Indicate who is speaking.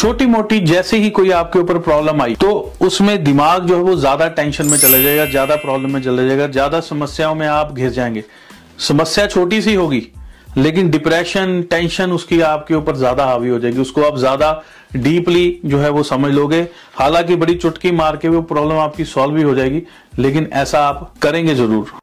Speaker 1: छोटी मोटी जैसे ही कोई आपके ऊपर प्रॉब्लम आई तो उसमें दिमाग जो है वो ज़्यादा टेंशन में चला जाएगा, ज़्यादा प्रॉब्लम में चला जाएगा, ज़्यादा समस्याओं में आप घिर जाएँगे। समस्या छोटी सी होगी, लेकिन डिप्रेशन टेंशन उसकी आपके ऊपर ज़्यादा हावी हो जाएगी। उसको आप ज़्यादा डीपली जो है वो समझ लोगे। हालाँकि बड़ी चुटकी मार के वो प्रॉब्लम आपकी सॉल्व भी हो जाएगी, लेकिन ऐसा आप करेंगे ज़रूर।